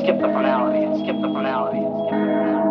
skip the finality and skip the finality and skip the finality.